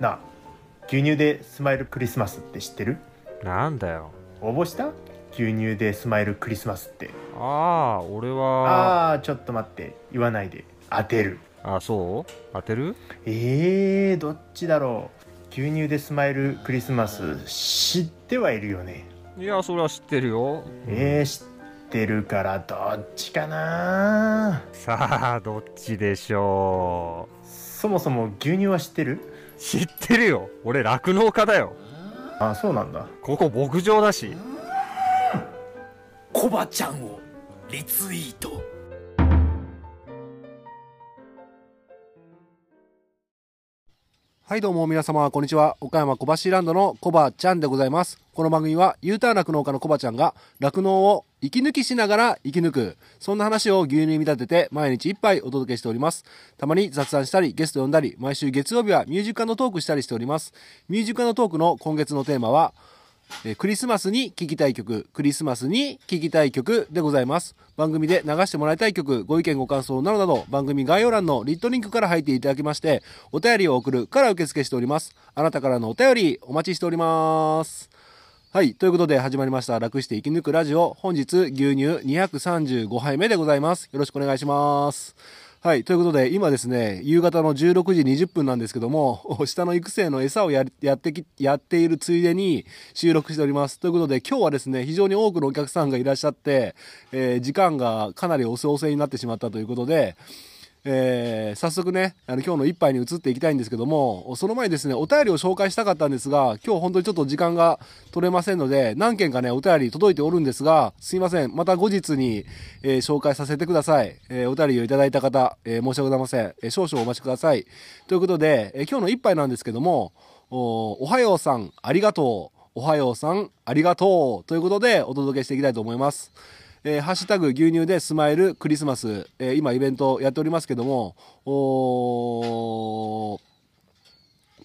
なあ牛乳でスマイルクリスマスって知ってる？なんだよ。応募した？牛乳でスマイルクリスマスって。ああ俺は。ああーちょっと待って。言わないで。当てる。あそう？当てる？えー、どっちだろう。牛乳でスマイルクリスマス知ってはいるよね。いやそれは知ってるよ。えー、知ってるからどっちかな。さあどっちでしょそもそも牛乳は知ってる？う知ってるよ。俺酪農家だよ。あそうなんだ。ここ牧場だし。コバちゃんをリツイートはいどうも皆様こんにちは。岡山小橋ランドのコバちゃんでございます。この番組は U ターン酪農家のコバちゃんが落農を息抜きしながら生き抜く。そんな話を牛乳に見立てて毎日一杯お届けしております。たまに雑談したりゲスト呼んだり毎週月曜日はミュージカルのトークしたりしております。ミュージカルのトークの今月のテーマはえクリスマスに聴きたい曲、クリスマスに聴きたい曲でございます。番組で流してもらいたい曲、ご意見ご感想などなど、番組概要欄のリットリンクから入っていただきまして、お便りを送るから受付しております。あなたからのお便り、お待ちしております。はい。ということで始まりました。楽して生き抜くラジオ。本日、牛乳235杯目でございます。よろしくお願いします。はい。ということで、今ですね、夕方の16時20分なんですけども、下の育成の餌をやってき、やっているついでに収録しております。ということで、今日はですね、非常に多くのお客さんがいらっしゃって、えー時間がかなりおせおせになってしまったということで、えー早速ね、あの今日の一杯に移っていきたいんですけども、その前にですね、お便りを紹介したかったんですが、今日本当にちょっと時間が取れませんので、何件かね、お便り届いておるんですが、すいません、また後日に、えー紹介させてください。えーお便りをいただいた方、え申し訳ございません。え少々お待ちください。ということで、え今日の一杯なんですけども、おおはようさん、ありがとう。おはようさん、ありがとう。ということで、お届けしていきたいと思います。えーハッシュタグ牛乳でスマイルクリスマス、えー今イベントやっておりますけども、お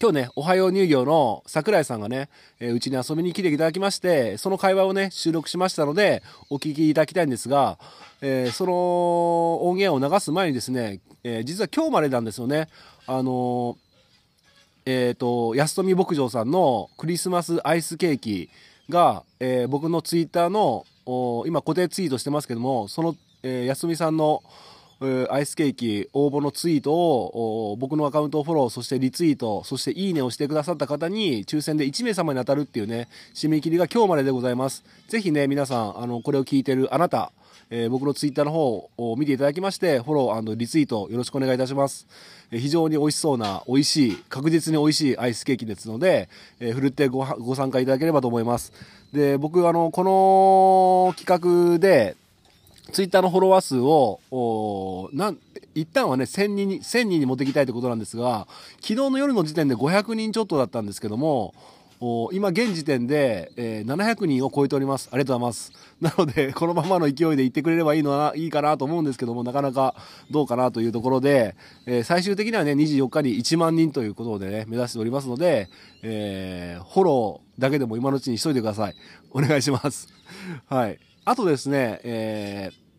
今日ね、おはよう乳業の桜井さんがね、えうちに遊びに来ていただきまして、その会話をね、収録しましたので、お聞きいただきたいんですが、えーその音源を流す前にですね、え実は今日までなんですよね。あのえっ、と、安富牧場さんのクリスマスアイスケーキが、えー僕のツイッターの、今固定ツイートしてますけども、その、えー安みさんの、えーアイスケーキ応募のツイートを僕のアカウントをフォローそしてリツイートそしていいねをしてくださった方に抽選で1名様に当たるっていうね締め切りが今日まででございます。ぜひね皆さんあのこれを聞いてるあなた、えー僕のツイッターの方を見ていただきましてフォローリツイートよろしくお願いいたします。えー非常に美味しそうな美味しい確実に美味しいアイスケーキですので、えー、ふるってごご参加いただければと思います。で僕あのこの企画でツイッターのフォロワー数を、おなん、一旦はね、1000人に、1000人に持っていきたいってことなんですが、昨日の夜の時点で500人ちょっとだったんですけども、今現時点で、えー700人を超えております。ありがとうございます。なので、このままの勢いで行ってくれればいいのは、いいかなと思うんですけども、なかなかどうかなというところで、えー最終的にはね、24日に1万人ということでね、目指しておりますので、えーフォローだけでも今のうちにしといてください。お願いします。はい。あとですね、えー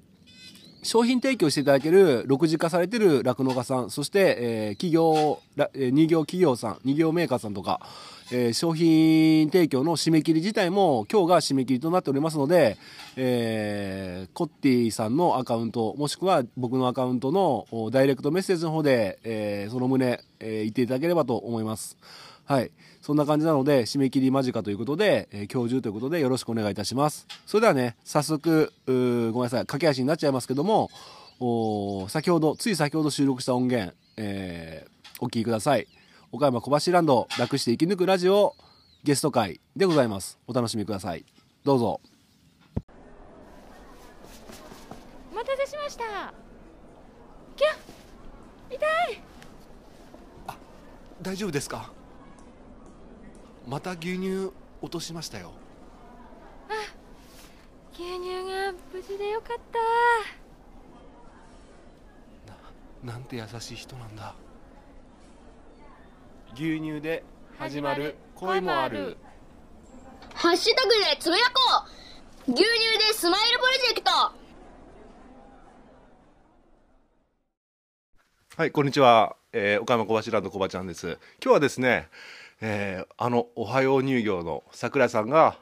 商品提供していただける6次化されてる酪農家さんそして、えー企業えー二業企業さん二業メーカーさんとか、えー商品提供の締め切り自体も今日が締め切りとなっておりますので、えーコッティさんのアカウントもしくは僕のアカウントのダイレクトメッセージの方で、えーその旨、え言っていただければと思います。はい。そんな感じなので、締め切り間近ということで、え今日中ということでよろしくお願いいたします。それではね、早速、ごめんなさい、駆け足になっちゃいますけども、お先ほど、つい先ほど収録した音源、えお聞きください。岡山小橋ランド、楽して生き抜くラジオ、ゲスト会でございます。お楽しみください。どうぞ。お待たせしましたキャ痛い大丈夫ですか？また牛乳落としましたよ。牛乳が無事でよかったなんて優しい人なんだ。牛乳で始まる恋もある。ハッシュタグでつぶやこう牛乳でスマイルプロジェクトはい、こんにちは。えー岡山小橋ランド小バちゃんです今日はですね、えーあのおはよう乳業の桜井さんが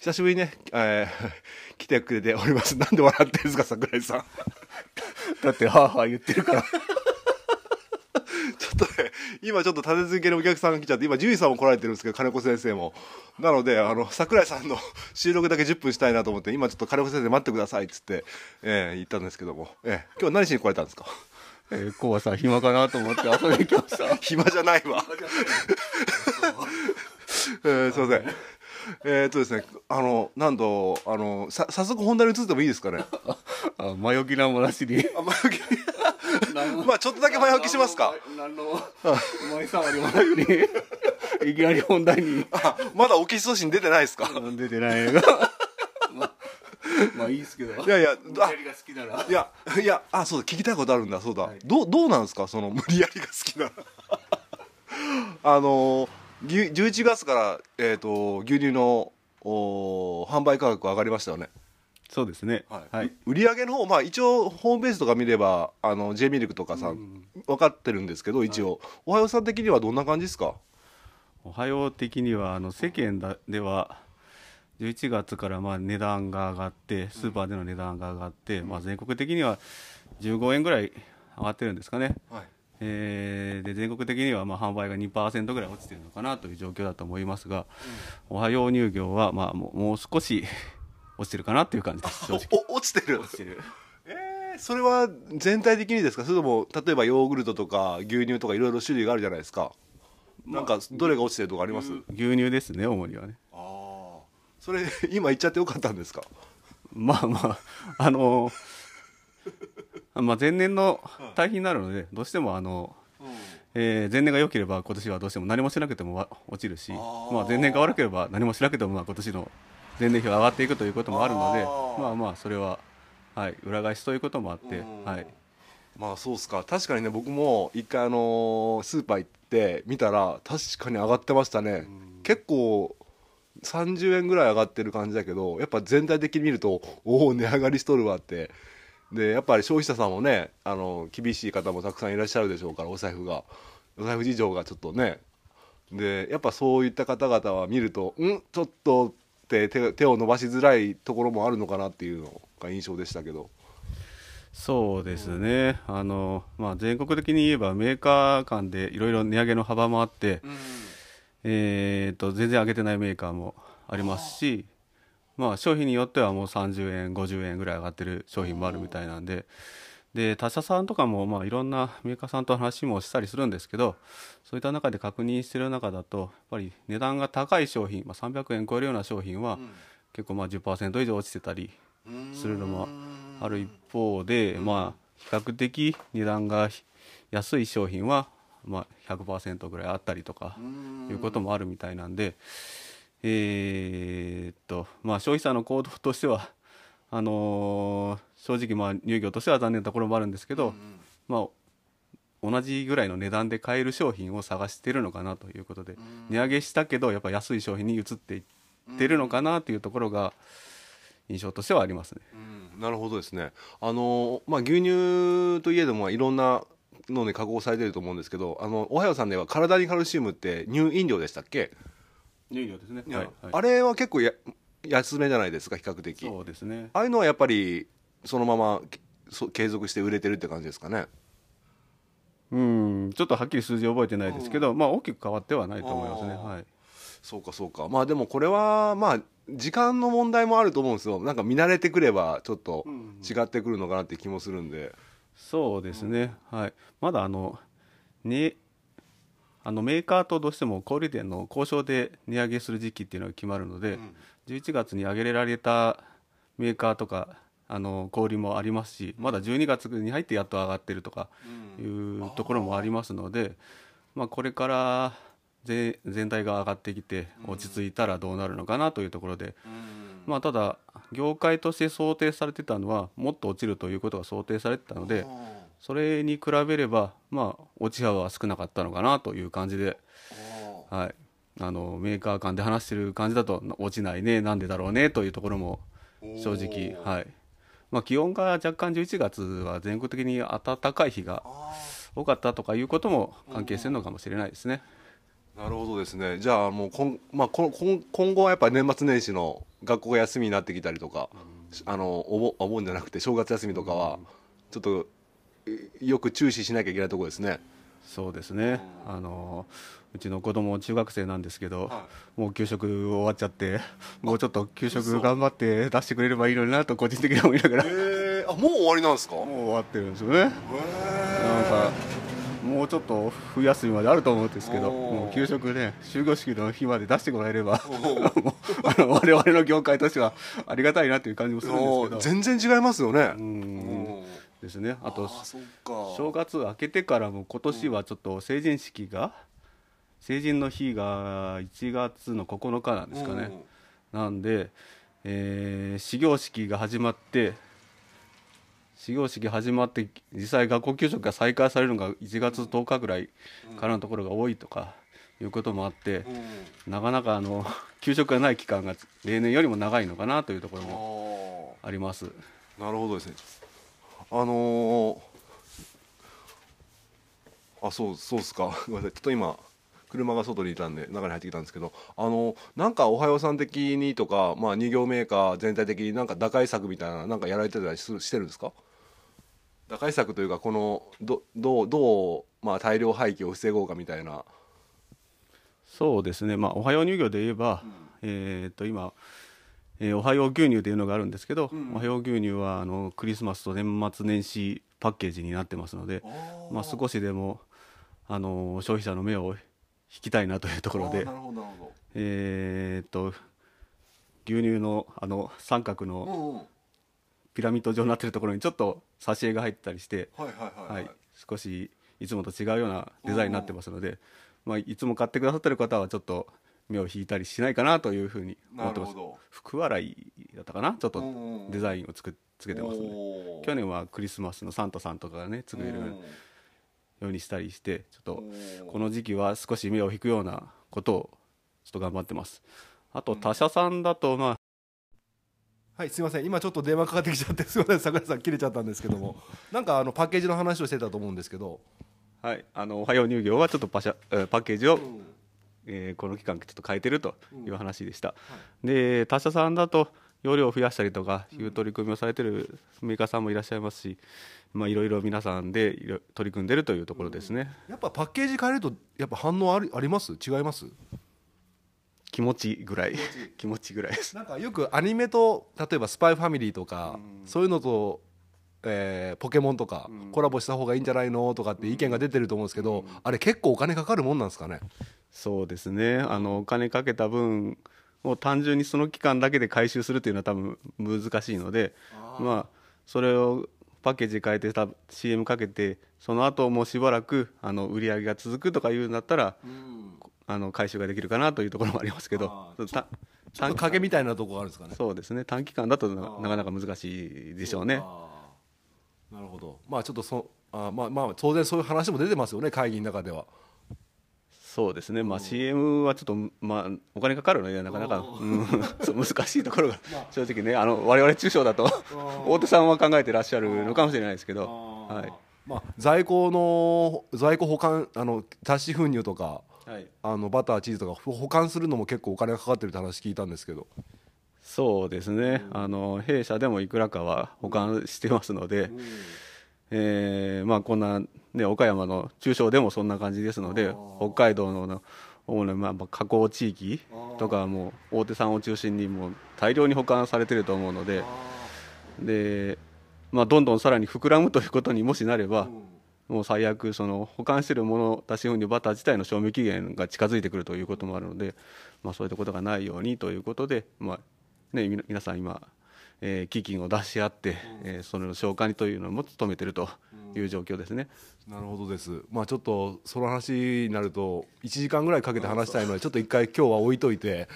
久しぶりにね、えー 来てくれておりますなんで笑ってるんですか桜井さん だって、はぁはぁ言ってるから。今ちょっと立て続けのお客さんが来ちゃって今獣医さんも来られてるんですけど金子先生もなのであの桜井さんの 収録だけ10分したいなと思って今ちょっと金子先生待ってくださいっつって、えー言ったんですけども、えー今日何しに来られたんですか？えー、こうはさ、暇かなと思って遊びに来ました。暇じゃないわ。えー、すいません。えーっとですね、あの、なんと、あの、さ、早速本題に移ってもいいですかね？あ前置きなんもなしに。あ、前置き。まあ、ちょっとだけ前置きしますか？何の？前触りもなくに、いきなり本題に。あ、まだオキシトシン出てないですか？出てないが。まあ、まあいいですけど。いやいや、あ、やりが好きなら。いや、いや、あ、そうだ、聞きたいことあるんだ、そうだ。どう、どうなんですか、その無理やりが好きな。あの、牛11月から、えっ、と、牛乳の。お販売価格上がりましたよね。そうですね。はい。売り上げの方まあ一応ホームページとか見ればあの J ミルクとかさ、ん、分かってるんですけど一応、おはようさん的にはどんな感じですか？おはよう的にはあの世間だでは11月からまあ値段が上がってスーパーでの値段が上がって、まあ、全国的には15円ぐらい上がってるんですかね、はいえーで全国的にはまあ販売が2%ぐらい落ちてるのかなという状況だと思いますが、おはよう乳業はまあもうもう少し 落ちてるかなっていう感じです。正直。お落ちてる？落ちてる。えーそれは全体的にですか？それとも例えばヨーグルトとか牛乳とかいろいろ種類があるじゃないですか。なんかどれが落ちてるとかあります、牛乳ですね主にはね。ああそれ今言っちゃってよかったんですか？まあまああのまあ前年の対比になるのでどうしてもあの、えー前年が良ければ今年はどうしても何もしなくてもわ落ちるしまあ前年が悪ければ何もしなくてもまあ今年の前年比が上がっていくということもあるのでまあまあそれは、はい、裏返しということもあって、うん。はい、まあそうっすか。確かにね僕も一回あのースーパー行って見たら確かに上がってましたね、結構30円ぐらい上がってる感じだけどやっぱ全体的に見るとおお値上がりしとるわってでやっぱり消費者さんもねあの厳しい方もたくさんいらっしゃるでしょうからお財布が。お財布事情がちょっとね。でやっぱそういった方々は見るとん？ちょっとって手手を伸ばしづらいところもあるのかなっていうのが印象でしたけど。そうですね、あのまあ、全国的に言えばメーカー間でいろいろ値上げの幅もあって、えー、と全然上げてないメーカーもありますし、まあ、商品によってはもう30円50円ぐらい上がってる商品もあるみたいなんでで他社さんとかもまあいろんなメーカーさんと話もしたりするんですけどそういった中で確認してる中だとやっぱり値段が高い商品、まあ、300円超えるような商品は結構まあ10%以上落ちてたりするのもある一方で、まあ、比較的値段が安い商品は、まあ、100%ぐらいあったりとかいうこともあるみたいなんで、えーっとまあ、消費者の行動としてはあのー正直まあ乳業としては残念なところもあるんですけど、まあ、同じぐらいの値段で買える商品を探してるのかなということで、値上げしたけどやっぱ安い商品に移っていってるのかなというところが印象としてはありますね。うんなるほどですね。あのまあ牛乳といえどもいろんなのに加工されてると思うんですけど、あのおはようさんでは体にカルシウムって乳飲料でしたっけ？乳業ですね、はいはいあれは結構や安めじゃないですか比較的。そうですねああいうのはやっぱりそのままそ継続して売れてるって感じですかね。うんちょっとはっきり数字覚えてないですけど、まあ大きく変わってはないと思いますねあーはいそうかそうか。まあでもこれはまあ時間の問題もあると思うんですよ。なんか見慣れてくればちょっと違ってくるのかなって気もするんで。そうですね、はいまだあのねあのメーカーとどうしても小売店の交渉で値上げする時期っていうのが決まるので、11月に上げられたメーカーとかあの小売もありますしまだ12月に入ってやっと上がってるとかいうところもありますので、まあ、これからぜ全体が上がってきて落ち着いたらどうなるのかなというところで、まあ、ただ業界として想定されてたのはもっと落ちるということが想定されてたのでそれに比べれば、まあ、落ち幅は少なかったのかなという感じで、はい、あのメーカー間で話してる感じだと落ちないねなんでだろうねというところも正直、はい。まあ、気温が若干11月は全国的に暖かい日が多かったとかいうことも関係してるのかもしれないですね。なるほどですね。じゃあもうこん、まあ、こん今今後はやっぱり年末年始の学校が休みになってきたりとか、あのお盆お盆じゃなくて正月休みとかはちょっとえよく注視しなきゃいけないところですね。そうですね、あのうちの子供中学生なんですけど、もう給食終わっちゃってもうちょっと給食頑張って出してくれればいいのになと個人的に思いながら。えー、あもう終わりなんですか？もう終わってるんですよね。なんかもうちょっと冬休みまであると思うんですけどもう給食ね終業式の日まで出してもらえればもうあの我々の業界としてはありがたいなという感じもするんですけど。全然違いますよね。うんですね。あと正月明けてからも今年はちょっと成人式が成人の日が1月の9日なんですかね、なんで、えー始業式が始まって始業式始まって実際学校給食が再開されるのが1月10日ぐらいからのところが多いとかいうこともあって、なかなかあの給食がない期間が例年よりも長いのかなというところもあります。なるほどですねあのーあそうそうですか。ごめんなさい。ちょっと今車が外にいたんで中に入ってきたんですけどあのなんかおはようさん的にとか、まあ、2業メーカー全体的になんか打開策みたいななんかやられてたりするしてるんですか？打開策というかこのどどうどう、まあ、大量廃棄を防ごうかみたいな。そうですね、まあ、おはよう乳業で言えば、えーっと今、えーおはよう牛乳というのがあるんですけど、おはよう牛乳はあのクリスマスと年末年始パッケージになってますので、まあ、少しでもあの消費者の目を引きたいなというところでえーっと牛乳のあの三角のピラミッド状になってるところにちょっと挿絵が入ってたりして、少しいつもと違うようなデザインになってますので、まあ、いつも買ってくださってる方はちょっと目を引いたりしないかなというふうに思ってます。福笑いだったかな？ちょっとうんデザインをつくつけてますのでおー。去年はクリスマスのサンタさんとかがね作れるうん。ようにしたりしてちょっとー。この時期は少し目を引くようなことをちょっと頑張ってます。あと他社さんだとまあはい、すみません、今ちょっと電話かかってきちゃって、すみません、桜井さん、切れちゃったんですけども、なんかあのパッケージの話をしてたと思うんですけど、はい、あのおはよう乳業はちょっとパシャえーパッケージを、えーこの期間ちょっと変えてるという話でした、で他社さんだと容量を増やしたりとかいう取り組みをされてるメーカーさんもいらっしゃいますし、まあ、いろいろ皆さんで取り組んでるというところですね、やっぱパッケージ変えると、やっぱ反応ありあります？違います？気持ちぐらい。気持ち。ぐらいです。なんかよくアニメと、例えばスパイファミリーとか、そういうのと、えーポケモンとか、コラボした方がいいんじゃないのとかって意見が出てると思うんですけど、あれ、結構お金かかるもんなんですかね？そうですね。あのお金かけた分を単純にその期間だけで回収するというのは多分難しいのでまあそれをパッケージ変えてた CM かけてその後もうしばらくあの売り上げが続くとかいうんだったら、あの回収ができるかなというところもありますけどみたいなとこがあるんですかね？そうですね。短期間だとななかなか難しいでしょうねなるほど。まあちょっとそあまあまあ当然そういう話も出てますよね会議の中では。そうですね、まあ、CM はちょっと、まあ、お金かかるのでなかなか、うん、難しいところが正直ねあの我々中小だと 大手さんは考えてらっしゃるのかもしれないですけど、はい。まあ在庫の在庫保管あの脱脂粉乳とかはい、あのバターチーズとかほ保管するのも結構お金がかかってるって話聞いたんですけど。そうですね、あの弊社でもいくらかは保管してますので、えーまあ、こんな、ね、岡山の中小でもそんな感じですので北海道の主なまあ加工地域とかはもう大手さんを中心にもう大量に保管されてると思うのでで、まあ、どんどんさらに膨らむということにもしなれば、もう最悪その保管しているもの脱脂粉乳バター自体の賞味期限が近づいてくるということもあるので、まあ、そういったことがないようにということで、まあね、皆さん今、えー基金を出し合って、えーそれの消化にというのも努めているという状況ですね。なるほどです。まあちょっとその話になると1時間ぐらいかけて話したいのでちょっと一回今日は置いといて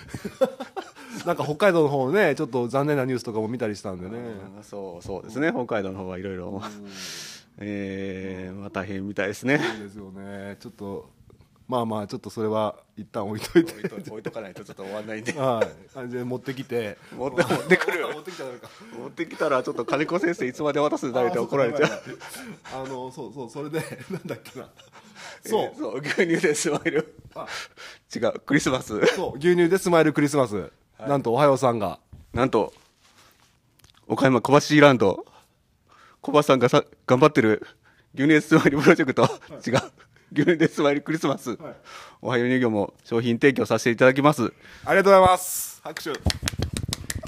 なんか北海道の方ねちょっと残念なニュースとかも見たりしたんでね。そうそうですね北海道の方はいろいろ、えーまあ、大変みたいですね。そうですよね。ちょっとまあまあちょっとそれは一旦置いといて。置いとかないとちょっと終わんないんで。はい。感じで持ってきて。持って持ってくる持ってきたら持ってきたらちょっっと金子先生いつまで渡すんだって怒られちゃう。あのそうそうそれでなんだっけな。そう、牛乳でスマイル。違うクリスマス。そう牛乳でスマイルクリスマス、なんとおはようさんが。なんと岡山小橋ランド。小橋さんがさ頑張ってる牛乳でスマイルプロジェクト、違う牛乳でスマイルクリスマス、おはよう乳業も商品提供させていただきます。ありがとうございます。拍手。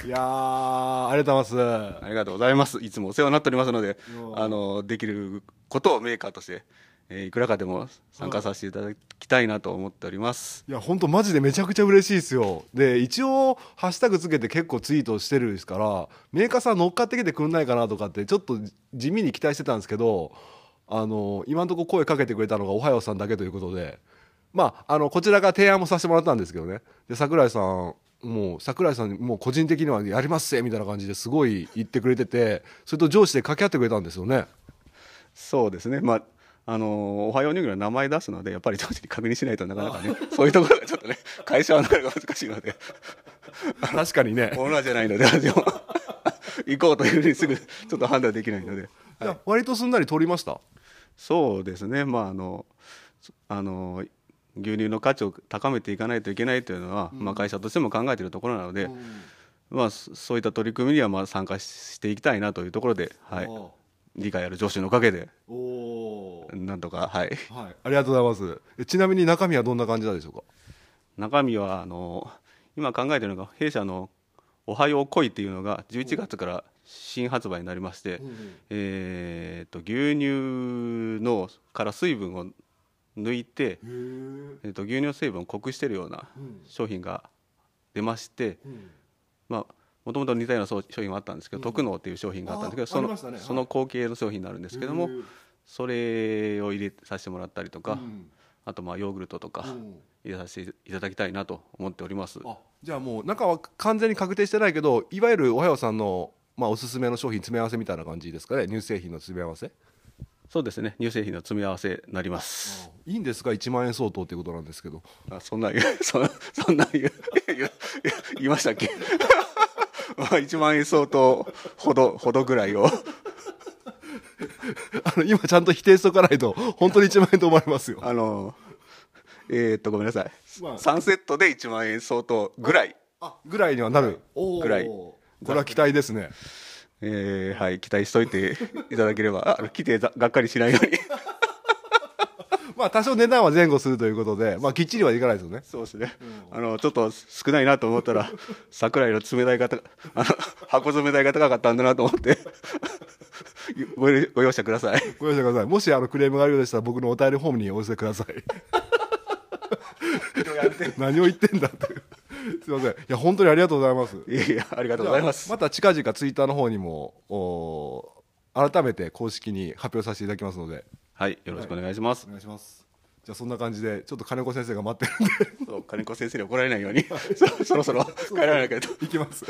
いやーありがとうございます。ありがとうございます。いつもお世話になっておりますのであのできることをメーカーとして、えーいくらかでも参加させていただきたいなと思っております、いや本当マジでめちゃくちゃ嬉しいですよ。で一応ハッシュタグつけて結構ツイートしてるですからメーカーさん乗っかってきてくんないかなとかってちょっと地味に期待してたんですけどあの今のところ声かけてくれたのがおはようさんだけということでまああのこちらが提案もさせてもらったんですけどね。で桜井さんもう桜井さんもう個人的にはやりますせみたいな感じですごい言ってくれててそれと上司で掛け合ってくれたんですよね。そうですね。まああのおはよう乳業の名前出すのでやっぱり上司に確認しないとなかなかねそういうところがちょっとね会社はなかなか難しいので。確かにね。オーナーじゃないのででも行こうというふうにすぐちょっと判断できないので。いや割とすんなり通りました？そうですね。まああのそあの牛乳の価値を高めていかないといけないというのは、まあ、会社としても考えているところなので、まあ、そそういった取り組みにはまあ参加ししていきたいなというところで、はい、理解ある上司のおかげでなんとかはい。はい、ありがとうございます。えちなみに中身はどんな感じなんでしょうか？中身はあの今考えているのが弊社の「おはよう恋」っていうのが11月から新発売になりまして、えー、と牛乳のから水分を抜いて、えー、と牛乳の成分を濃くしているような商品が出まして、まあもともと似たような商品もあったんですけど、特納っていう商品があったんですけどあそのねはいその後継の商品になるんですけどもそれを入れさせてもらったりとか、あとまあヨーグルトとか入れさせていただきたいなと思っております。じゃあもう中は完全に確定してないけどいわゆるおはようさんの、まあ、おすすめの商品詰め合わせみたいな感じですかね。乳製品の詰め合わせ。そうですね。乳製品の詰め合わせになります。いいんですか？1万円相当っていうことなんですけど。あそんなそ そんな言いましたっけ？まあ1万円相当ほどほどぐらいを。あの今ちゃんと否定しとかないと本当に1万円と思われますよ。あのえー、っとごめんなさい、まあ。3セットで1万円相当ぐらい。ぐらいにはなる。ぐらいこれは期待ですね。えー、はい期待しといていただければ。あ来てざがっかりしないように。まあ多少値段は前後するということでまあきっちりはいかないですよね。そうですね、あのちょっと少ないなと思ったら 桜井の冷たい方あの箱詰め代が高かったんだなと思って。ごご容赦ください。ご容赦ください。もしあのクレームがあるようでしたら僕のお便りフォームにお寄せください。何を言ってんだって すいません。いや本当にありがとうございます。いやいやありがとうございます。また近々ツイッターの方にもお改めて公式に発表させていただきますので。はいよろしくお願いします、お願いします。じゃあそんな感じでちょっと金子先生が待ってるんで。そう金子先生に怒られないように。そ そろそろ帰らないけど行きます。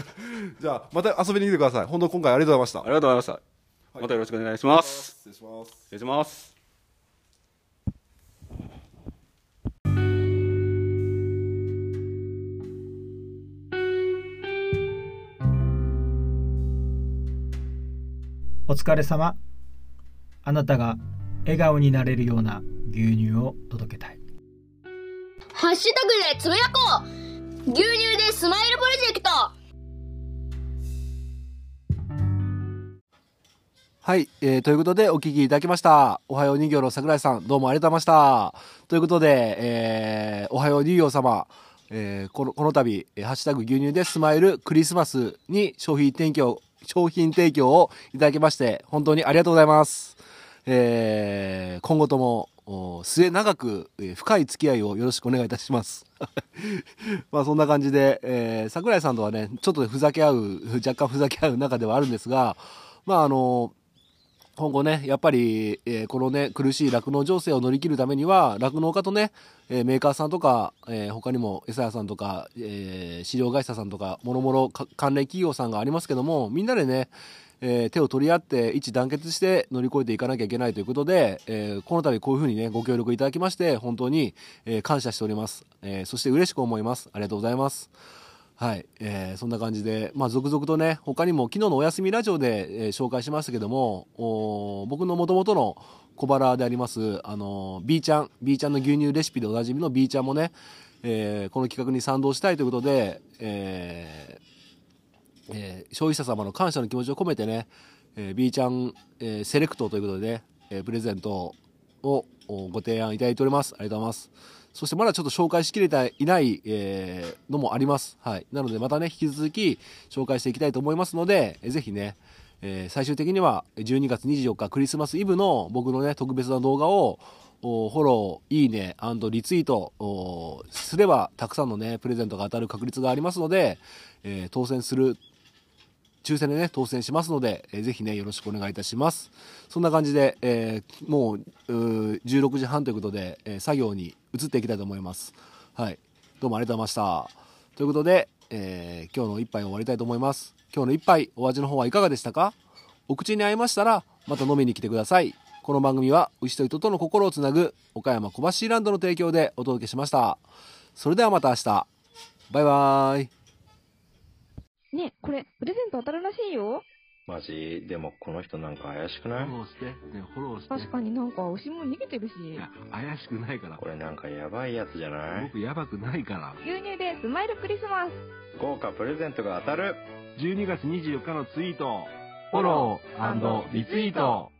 じゃあまた遊びに来てください。本当今回ありがとうございました。ありがとうございました、またよろしくお願いします。失礼します。失礼しますお疲れ様。あなたが笑顔になれるような牛乳を届けたい。ハッシュタグでつぶやこう。牛乳でスマイルプロジェクト。はい、えーということでお聞きいただきました。おはよう乳業の桜井さん、どうもありがとうございました。ということで、えーおはよう乳業様、えーこのこの度、えーハッシュタグ牛乳でスマイルクリスマスに商品提供、商品提供をいただきまして、本当にありがとうございます。えー今後とも、末永く、えー深い付き合いをよろしくお願いいたします。まあそんな感じで、えー桜井さんとはね、ちょっとふざけ合う、若干ふざけ合う中ではあるんですが、まああの、今後ね、やっぱり、えーこのね、苦しい酪農情勢を乗り切るためには、酪農家とね、えーメーカーさんとか、えー他にも餌屋さんとか、えー飼料会社さんとか、もろもろ関連企業さんがありますけども、みんなでね、え手を取り合って一致団結して乗り越えていかなきゃいけないということで、えーこの度こういうふうにねご協力いただきまして本当に、え感謝しております、えそして嬉しく思います。ありがとうございます。はい、えーそんな感じで、まあ、続々とね、他にも昨日のお休みラジオで、えー紹介しましたけども、お僕の元々の小腹であります、あのー、B ちゃん、B ちゃんの牛乳レシピでおなじみの B ちゃんもね、えーこの企画に賛同したいということで、えーえー消費者様の感謝の気持ちを込めてね、えー B ちゃん、えーセレクトということでね、えープレゼントをご提案いただいております。ありがとうございます。そしてまだちょっと紹介しきれていない、えーのもあります。はい。なのでまたね、引き続き紹介していきたいと思いますので、えーぜひね、えー最終的には12月24日クリスマスイブの僕のね、特別な動画をフォロー、いいね、リツイートすればたくさんのね、プレゼントが当たる確率がありますので、えー当選する抽選でね、当選しますので、えーぜひね、よろしくお願いいたします。そんな感じで、えーもうう16時半ということで、えー作業に移っていきたいと思います。はい。どうもありがとうございました。ということで、えー今日の一杯を終わりたいと思います。今日の一杯、お味の方はいかがでしたか？お口に合いましたら、また飲みに来てください。この番組は、牛と人との心をつなぐ、岡山小橋ランドの提供でお届けしました。それではまた明日。バイバーイ。ねえ、これ、プレゼント当たるらしいよ。マジ？でもこの人なんか怪しくない？フォローして。ね、フォローして。確かになんか牛も逃げてるし。怪しくないから。これなんかやばいやつじゃない？僕やばくないから。牛乳でスマイルクリスマス。豪華プレゼントが当たる12月24日のツイート、フォローリツイート。